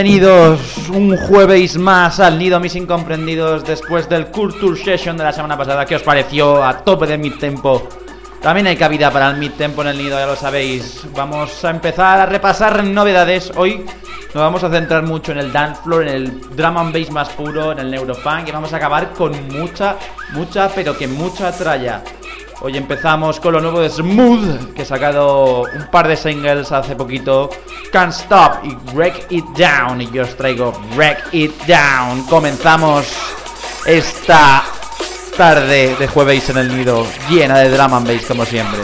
Bienvenidos un jueves más al Nido Mis Incomprendidos después del Culture Session de la semana pasada. ¿Qué os pareció? A tope de mid tempo. También hay cabida para el mid tempo en el Nido, ya lo sabéis. Vamos a empezar a repasar novedades. Hoy nos vamos a centrar mucho en el dance floor, en el drum and bass más puro, en el neurofunk y vamos a acabar con mucha, mucha, pero que mucha tralla. Hoy empezamos con lo nuevo de Smooth, que ha sacado un par de singles hace poquito. Can't Stop y Wreck It Down. Y yo os traigo Wreck It Down. Comenzamos esta tarde de jueves en el nido, llena de drum and bass como siempre.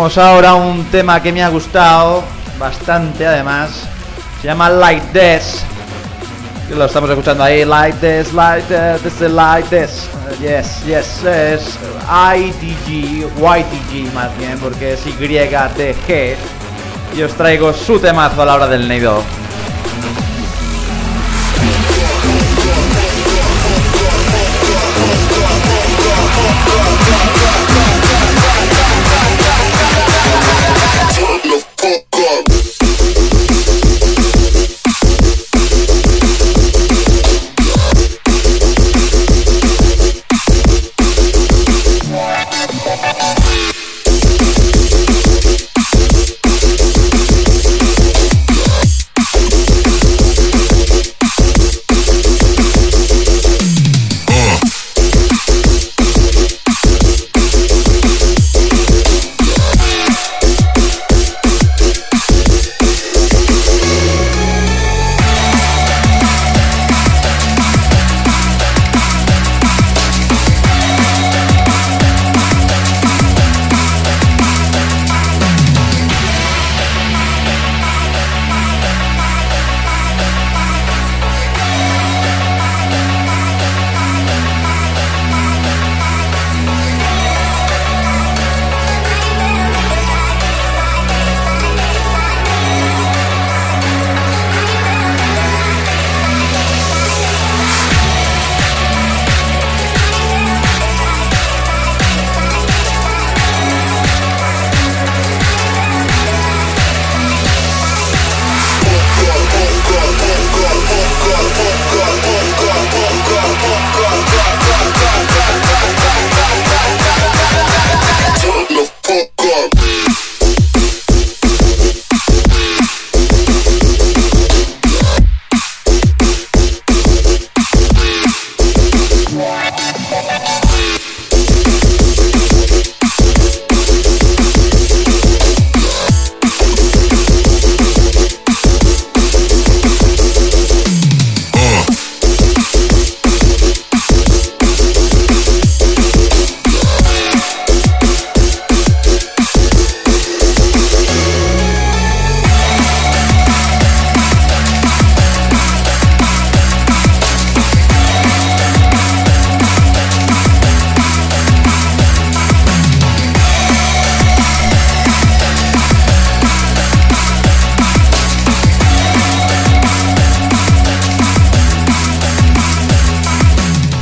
Vamos ahora un tema que me ha gustado bastante además. Se llama Like This. Lo estamos escuchando ahí. Like this, like this, this is like this. yes, yes, es YTG más bien, porque es YTG. Y os traigo su temazo a la hora del nido.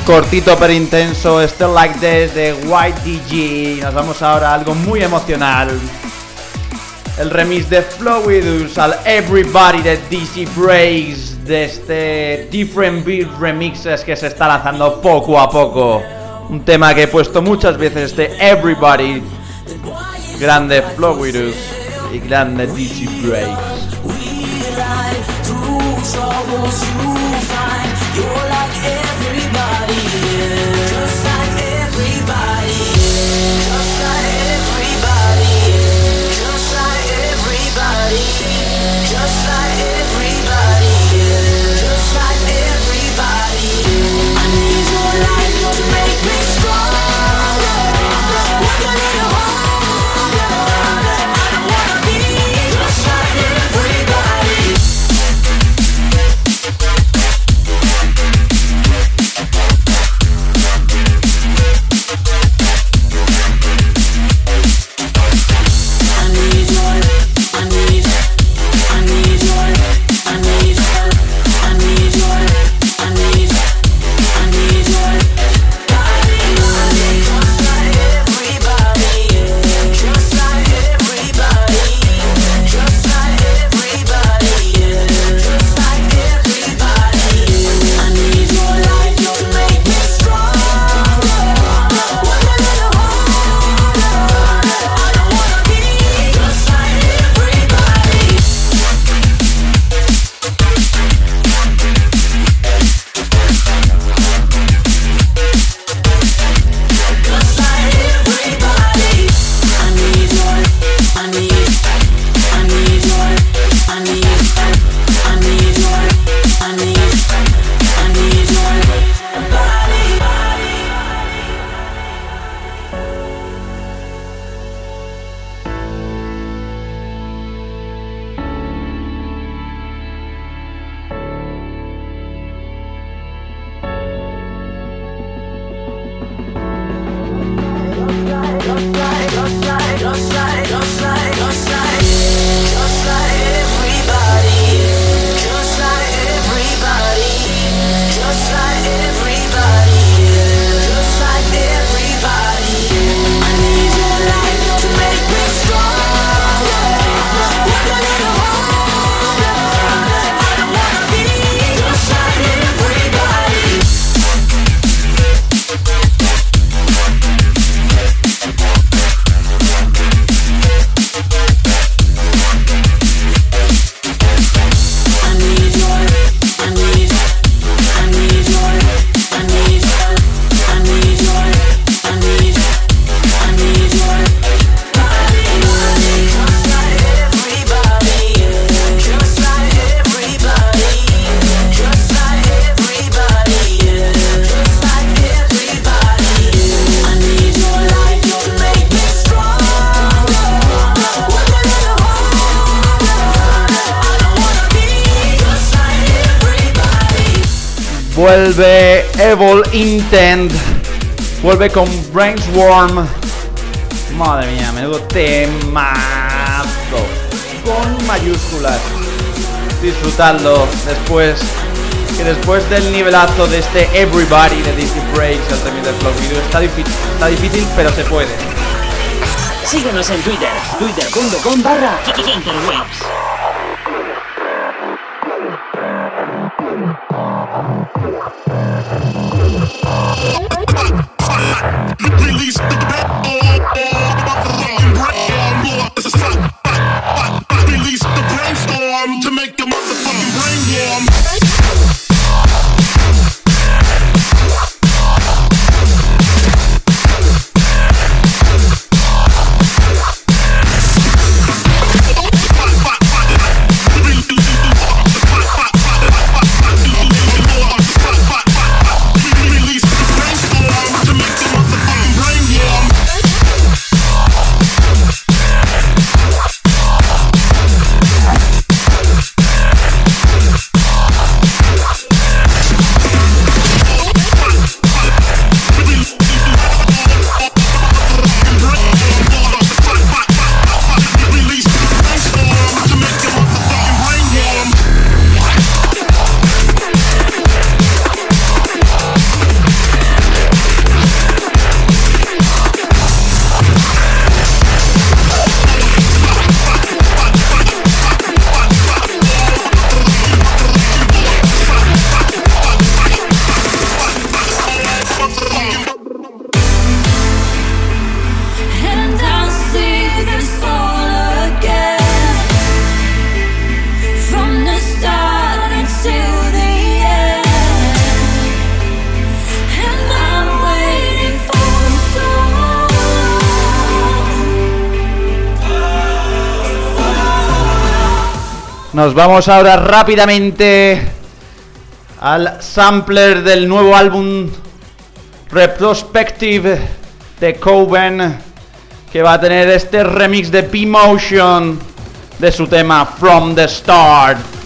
Cortito pero intenso, Still Like This de White DG. Nos vamos ahora a algo muy emocional. El remix de Flowidus al Everybody de DC Breaks de este Different Beat Remixes que se está lanzando poco a poco. Un tema que he puesto muchas veces, este Everybody. Grande Flowidus y grande DC Breaks. Vuelve Evil Intent. Vuelve con Brainsworm. Madre mía, menudo temazo. Con mayúsculas. Disfrutadlo después. Que después del nivelazo de este Everybody de DC Breaks al término del video está difícil, está difícil, pero se puede. Síguenos en Twitter, twitter.com barra Release Nos vamos ahora rápidamente al sampler del nuevo álbum Retrospective de Coven que va a tener este remix de P-Motion de su tema From the Start.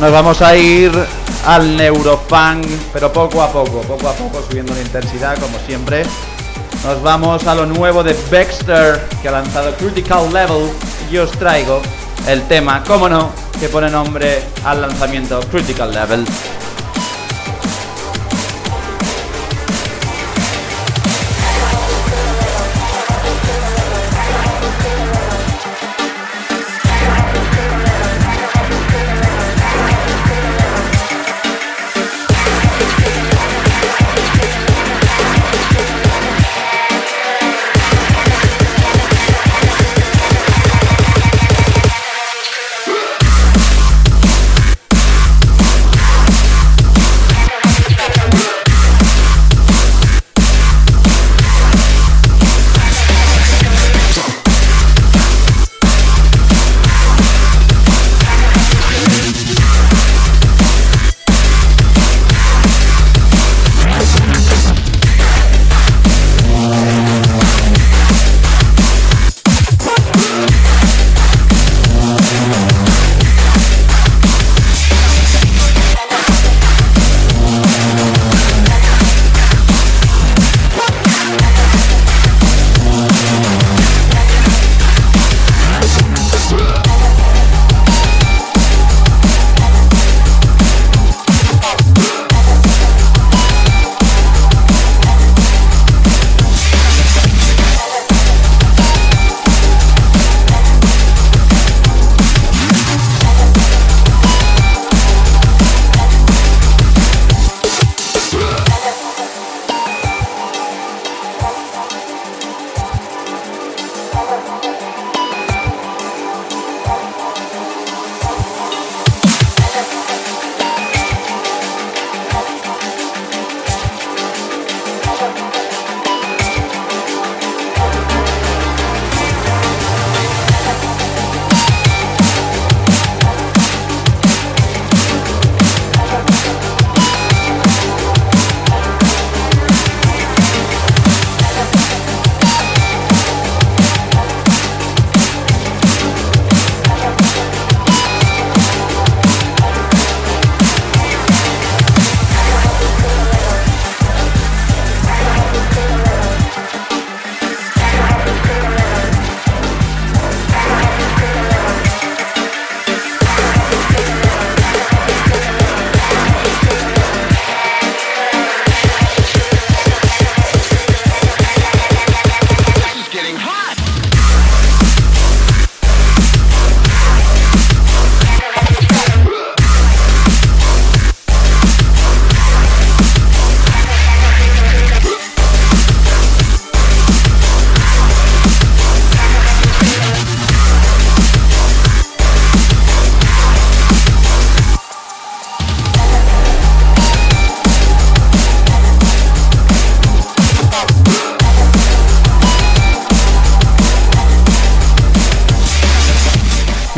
Nos vamos a ir al Neurofunk, pero poco a poco, poco a poco, subiendo la intensidad, como siempre. Nos vamos a lo nuevo de Baxter, que ha lanzado Critical Level, y os traigo el tema, como no, que pone nombre al lanzamiento Critical Level.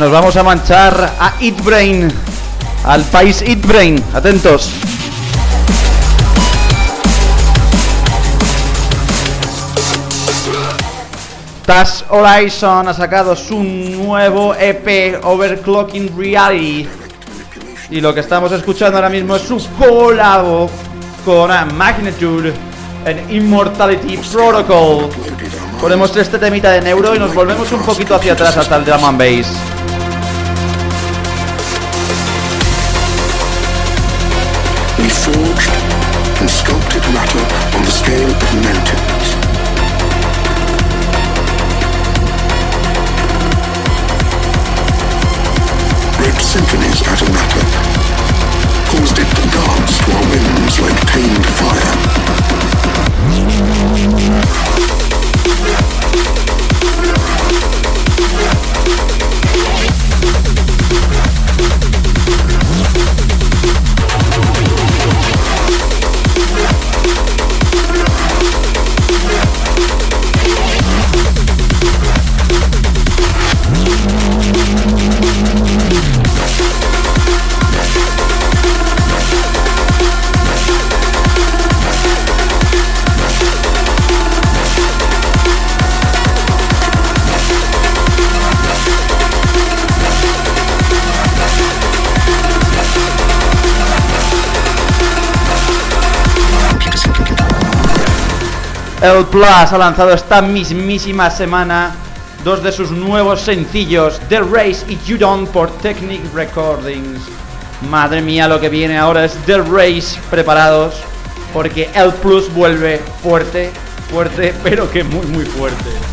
Nos vamos a manchar a Eat Brain, al país Eat Brain. Atentos. Tas Horizon ha sacado su nuevo EP Overclocking Reality. Y lo que estamos escuchando ahora mismo es su colabo con Magnitude en Immortality Protocol. Ponemos este temita de neuro y nos volvemos un poquito hacia atrás hasta el drum and bass. El Plus ha lanzado esta mismísima semana dos de sus nuevos sencillos, The Race y You Don't por Technic Recordings. Madre mía, lo que viene ahora es The Race, preparados, porque el Plus vuelve fuerte, fuerte, pero que muy, muy fuerte.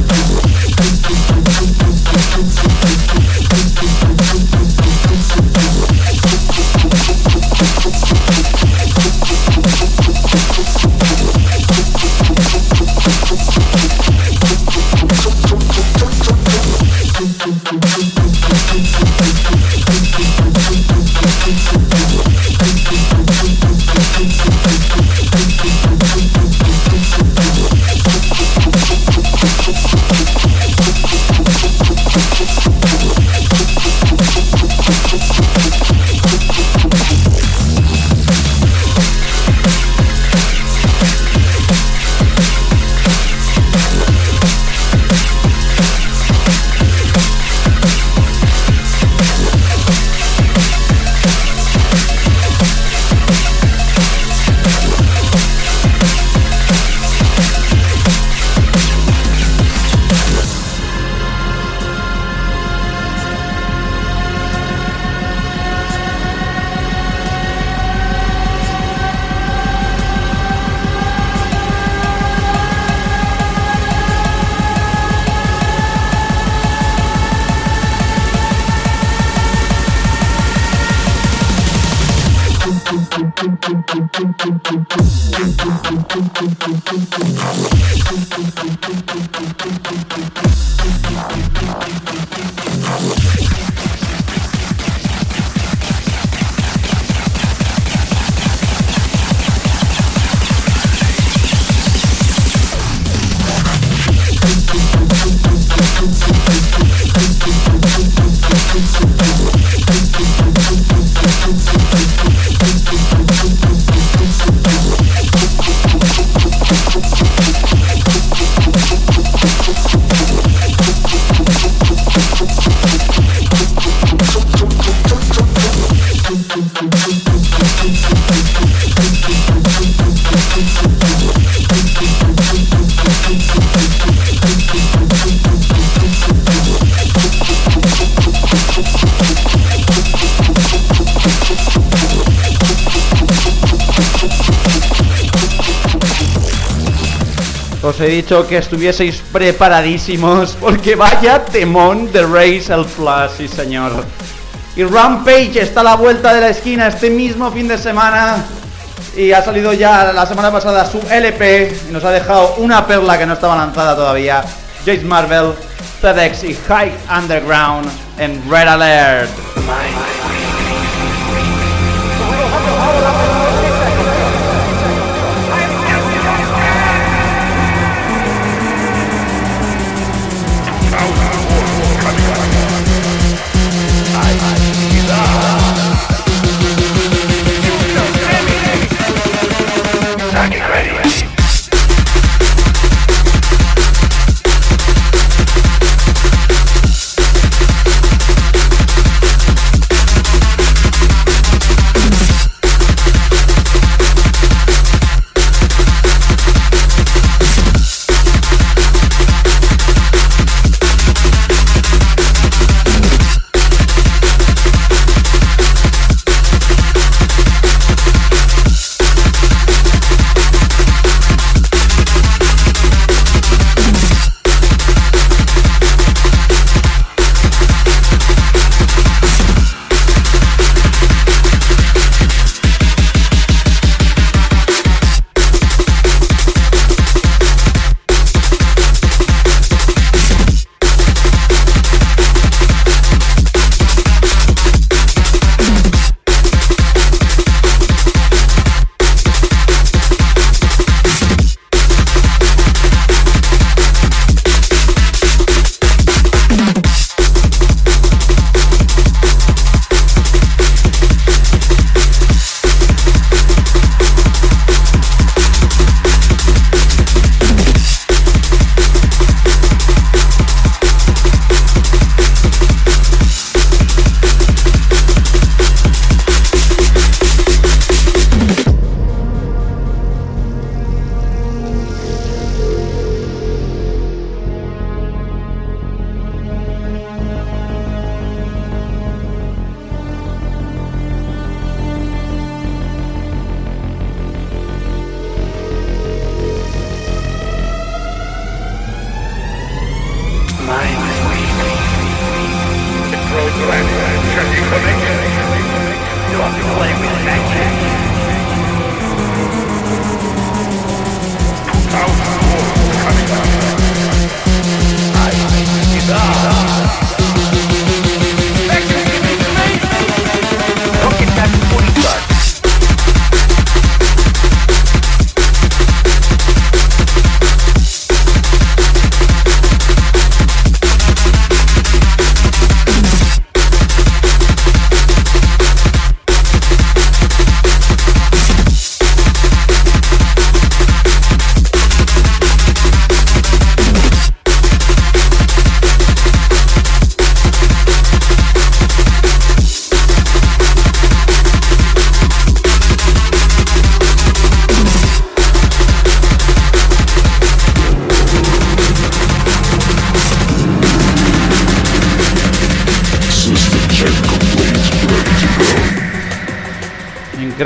tum, tum. Dicho que estuvieseis preparadísimos porque vaya temón de Race el Plus, sí señor. Y Rampage está a la vuelta de la esquina este mismo fin de semana y ha salido ya la semana pasada su LP y nos ha dejado una perla que no estaba lanzada todavía. Jace Marvel, FedEx y High Underground en Red Alert.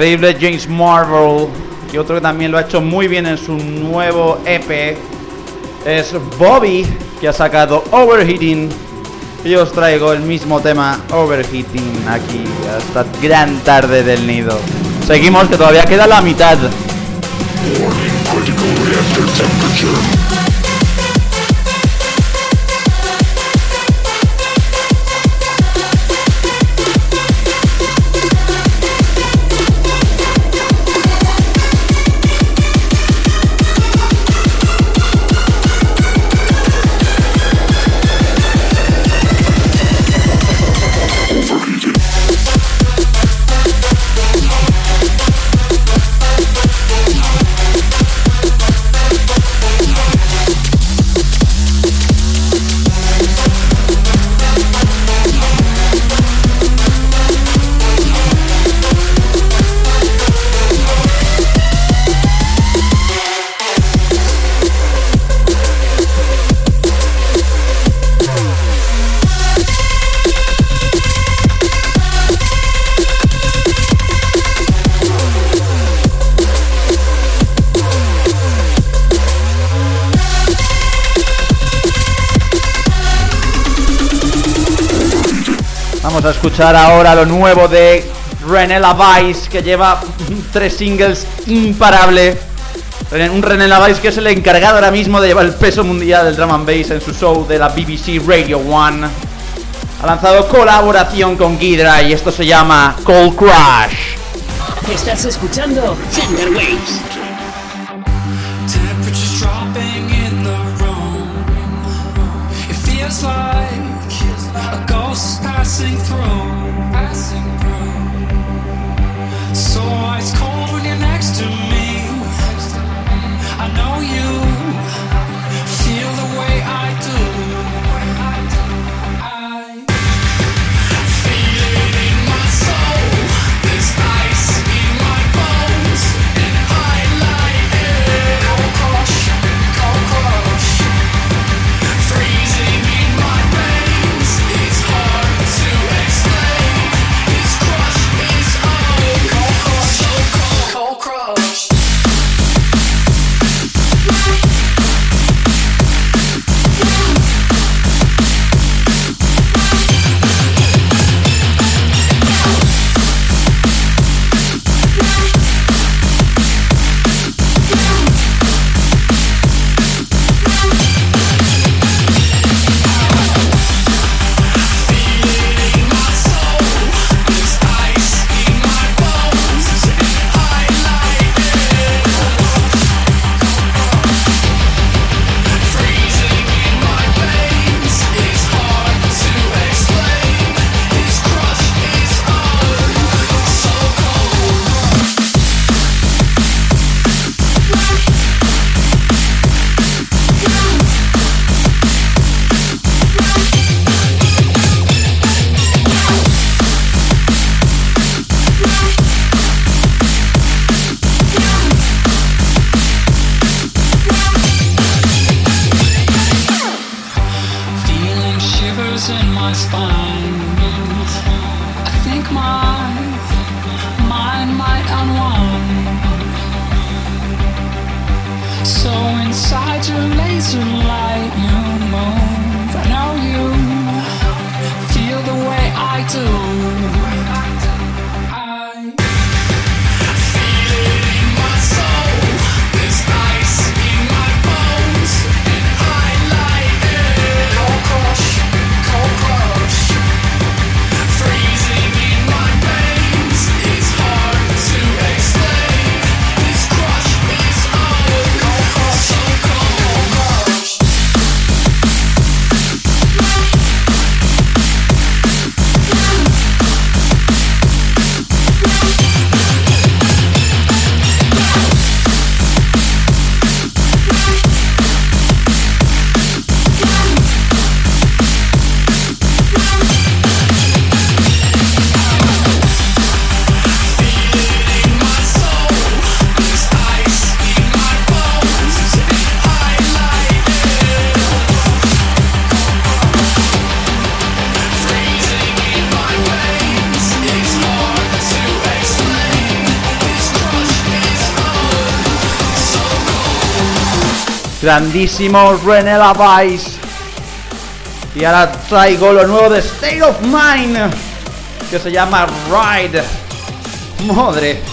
Increíble James Marvel. Y otro que también lo ha hecho muy bien en su nuevo EP es Bobby, que ha sacado Overheating. Y os traigo el mismo tema, Overheating, aquí hasta gran tarde del nido. Seguimos, que todavía queda la mitad. Vamos a escuchar ahora lo nuevo de René Vice que lleva tres singles imparable. Un René Vice que es el encargado ahora mismo de llevar el peso mundial del drum and bass en su show de la BBC Radio 1. Ha lanzado colaboración con Ghidra y esto se llama Cold Crush. Estás escuchando Thunder Waves. Temperatures dropping in the room. It feels like a ghost passing through. Grandísimo René Vice. Y ahora traigo lo nuevo de State of Mind. Que se llama Ride. Madre.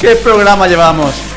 ¿Qué programa llevamos?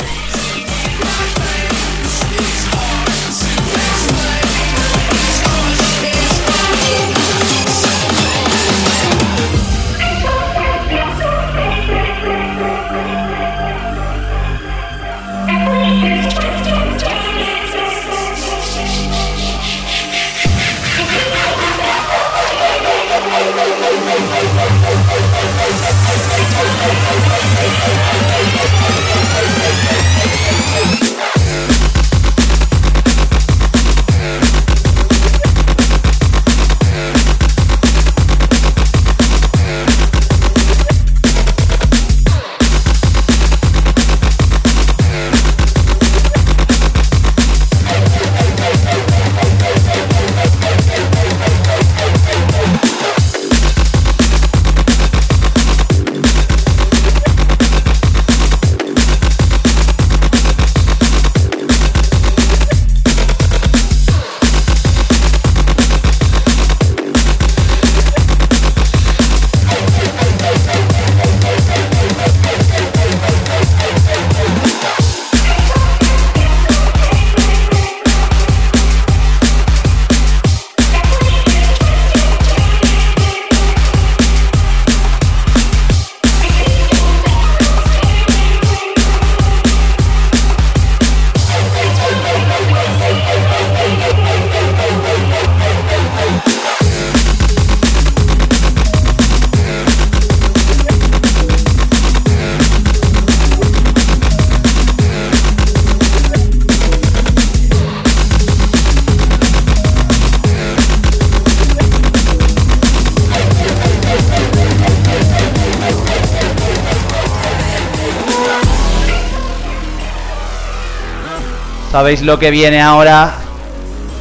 ¿Sabéis lo que viene ahora?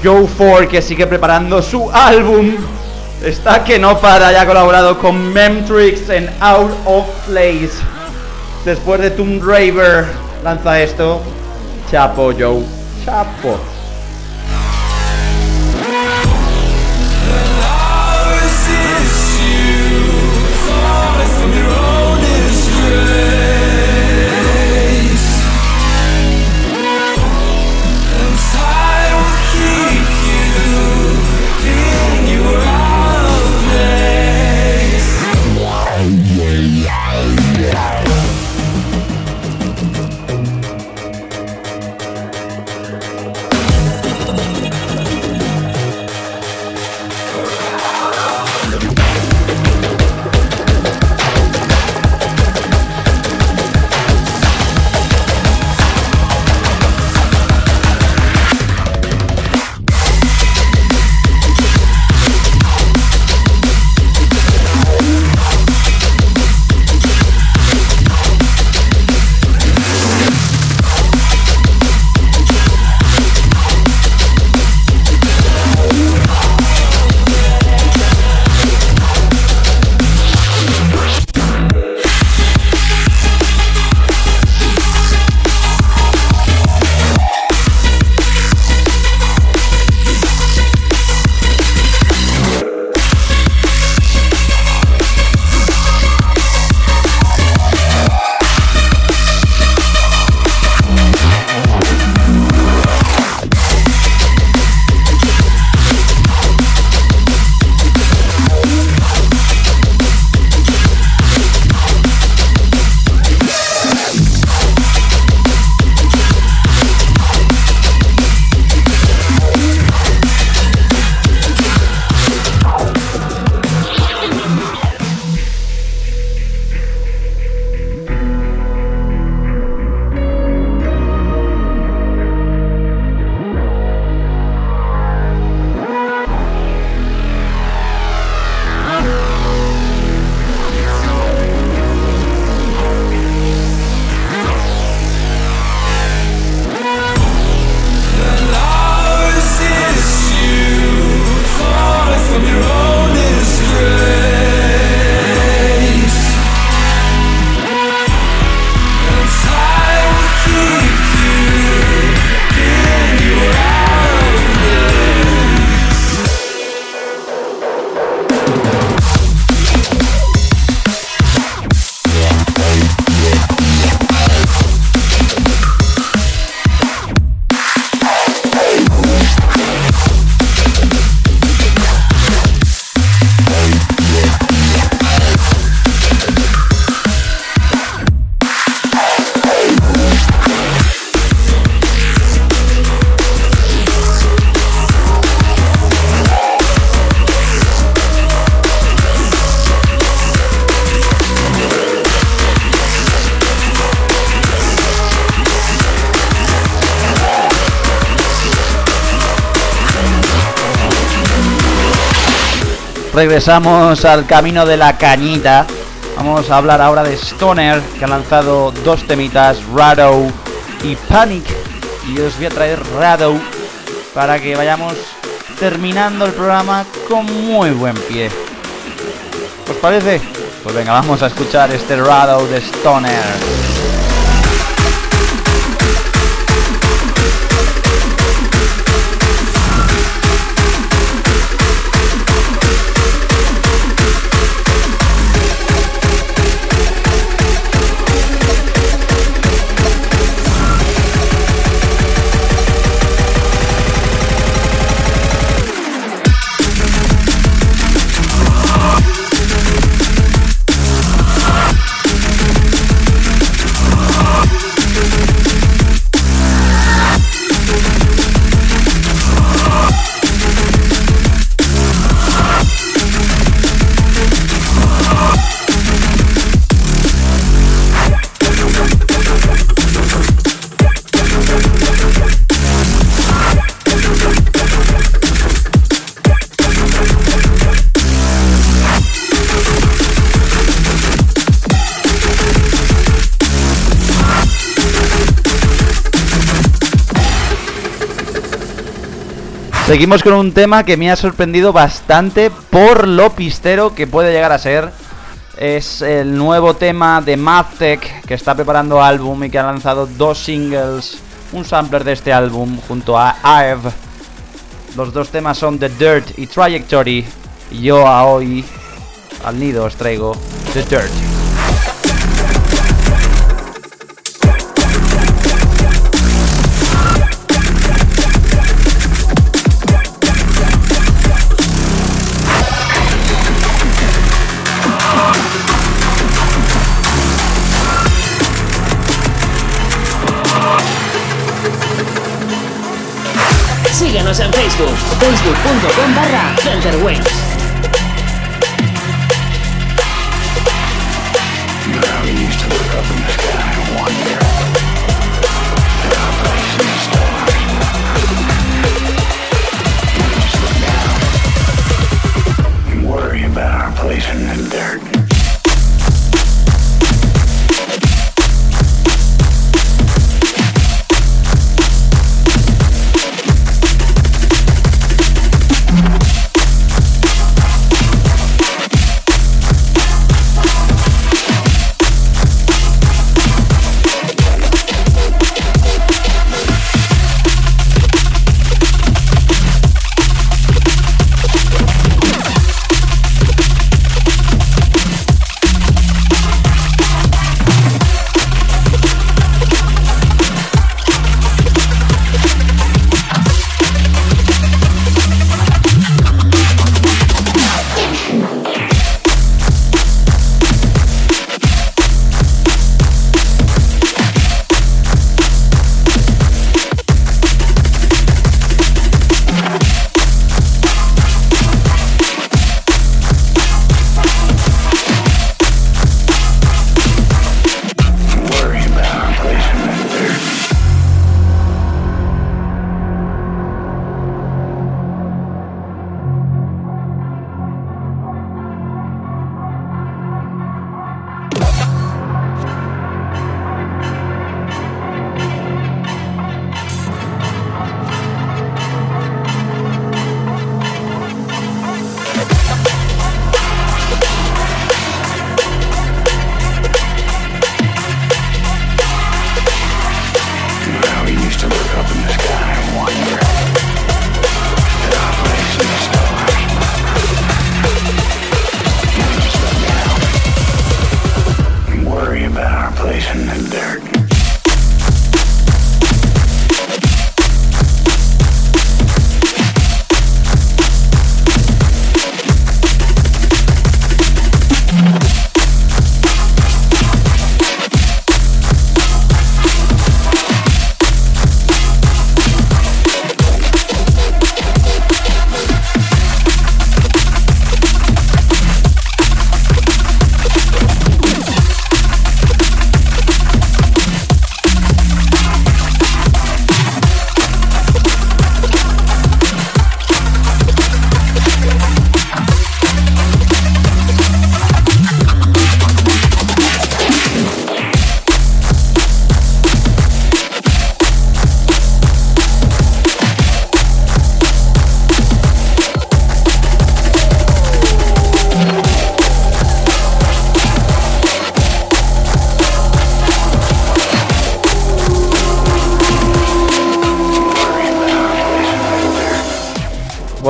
Joe Ford que sigue preparando su álbum. Está que no para, ya ha colaborado con Memtrix en Out of Place. Después de Tomb Raider lanza esto. Chapo Joe. Chapo. Regresamos al camino de la cañita. Vamos a hablar ahora de Stoner, que ha lanzado dos temitas, Rado y Panic. Y os voy a traer Rado para que vayamos terminando el programa con muy buen pie. ¿Os parece? Pues venga, vamos a escuchar este Rado de Stoner. Seguimos con un tema que me ha sorprendido bastante por lo pistero que puede llegar a ser. Es el nuevo tema de Maztec que está preparando álbum y que ha lanzado dos singles, un sampler de este álbum junto a Aev. Los dos temas son The Dirt y Trajectory. Yo a hoy al nido os traigo The Dirt. En Facebook, facebook.com barra Centerwaves. Worry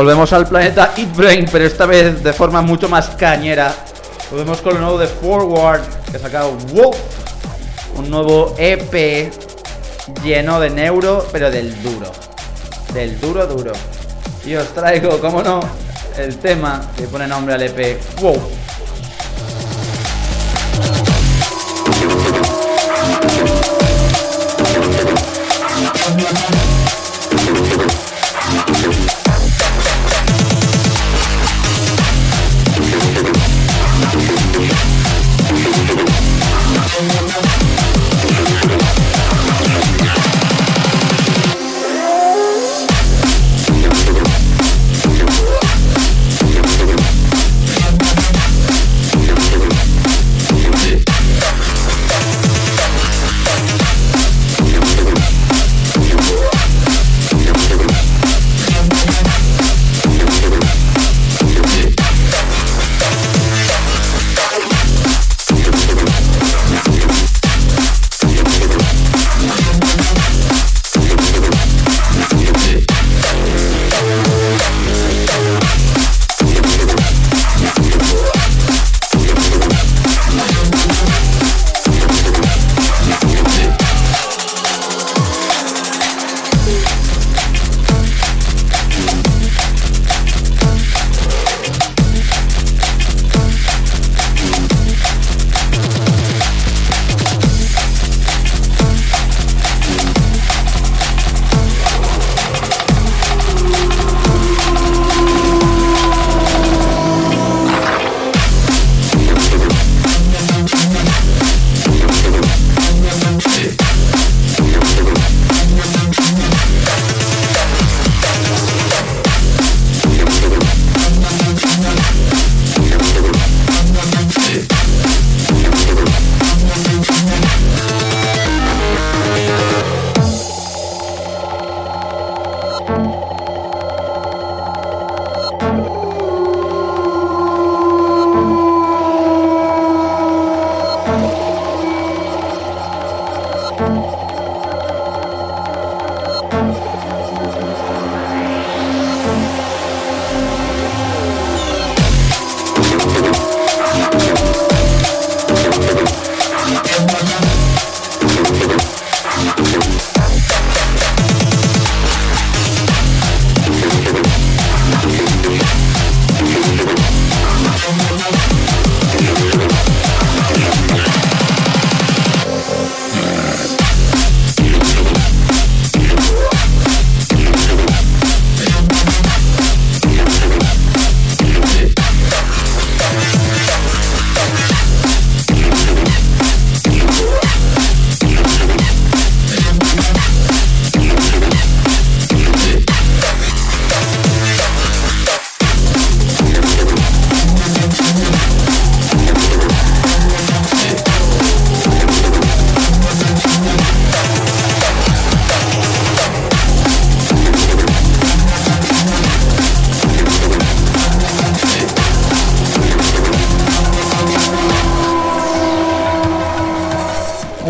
Volvemos al planeta Eat Brain, pero esta vez de forma mucho más cañera. Volvemos con lo nuevo de Forward, que ha sacado Wolf, un nuevo EP lleno de neuro, pero del duro. Del duro, duro. Y os traigo, como no, el tema que pone nombre al EP Wolf.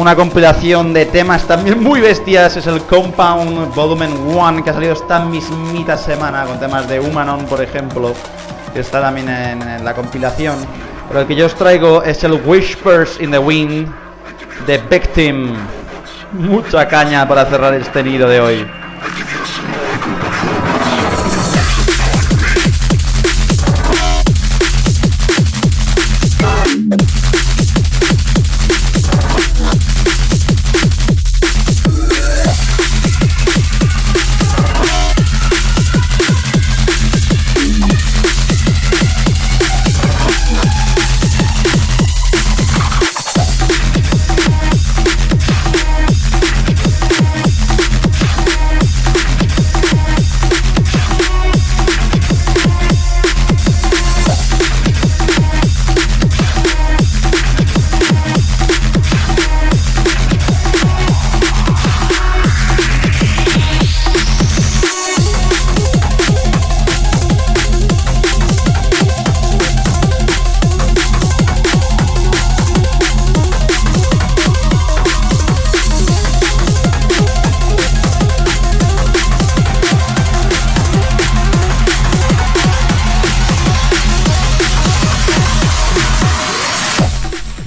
Una compilación de temas también muy bestias. Es el Compound Volumen 1 que ha salido esta mismita semana con temas de Humanon, por ejemplo, que está también en, en la compilación. Pero el que yo os traigo es el Whispers in the Wind de Victim. Mucha caña para cerrar este nido de hoy.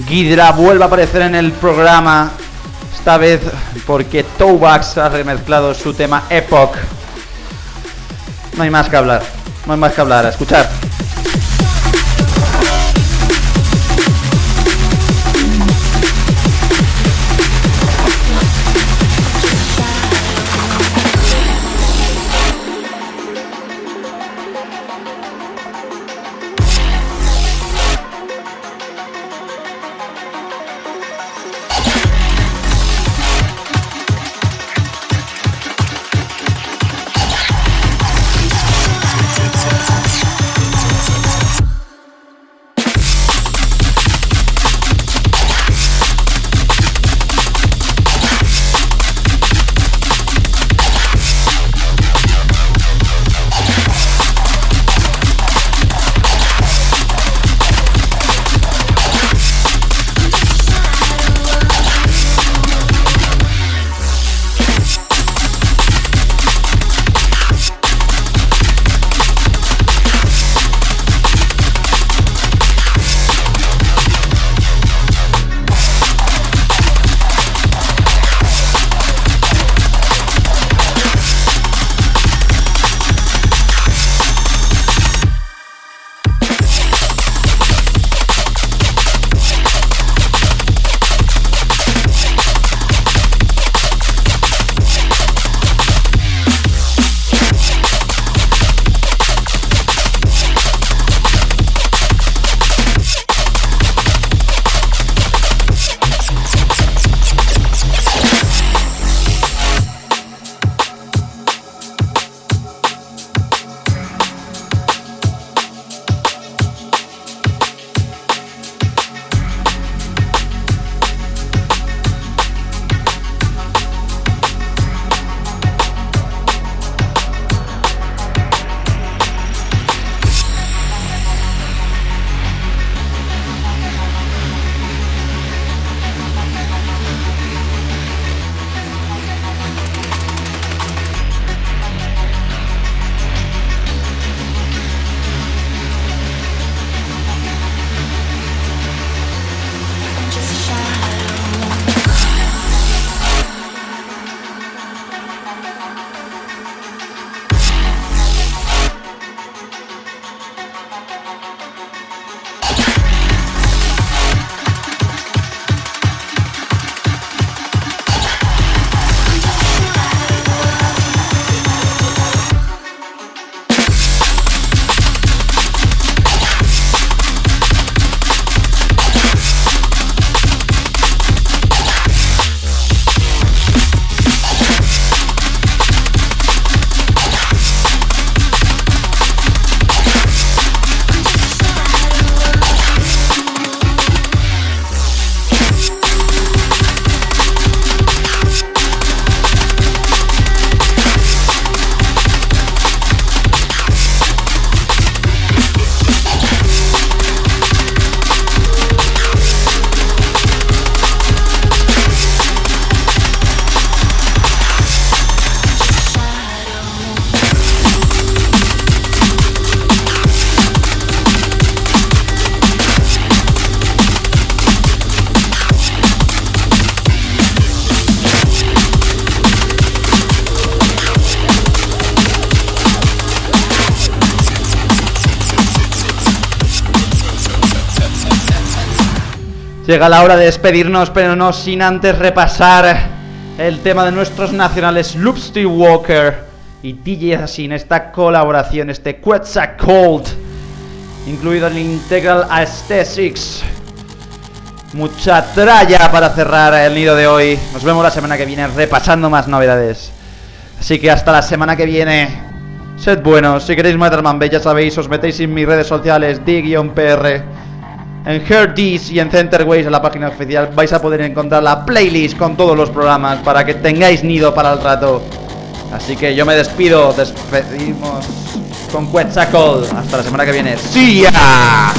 Ghidra vuelve a aparecer en el programa. Esta vez porque Tobax ha remezclado su tema Epoch. No hay más que hablar. No hay más que hablar. A escuchar. Llega la hora de despedirnos, pero no sin antes repasar el tema de nuestros nacionales Loopsty Walker y DJ Assassin, esta colaboración, este Quetzalcoatl, incluido el Integral Aesthetics. Mucha tralla para cerrar el nido de hoy. Nos vemos la semana que viene repasando más novedades. Así que hasta la semana que viene. Sed buenos, si queréis matar Mambé, ya sabéis, os metéis en mis redes sociales, d-pr, en Herdies y en Centerways, en la página oficial, vais a poder encontrar la playlist con todos los programas para que tengáis nido para el rato. Así que yo me despido, despedimos con Quetzalcoatl. Hasta la semana que viene. ¡Sí! ya!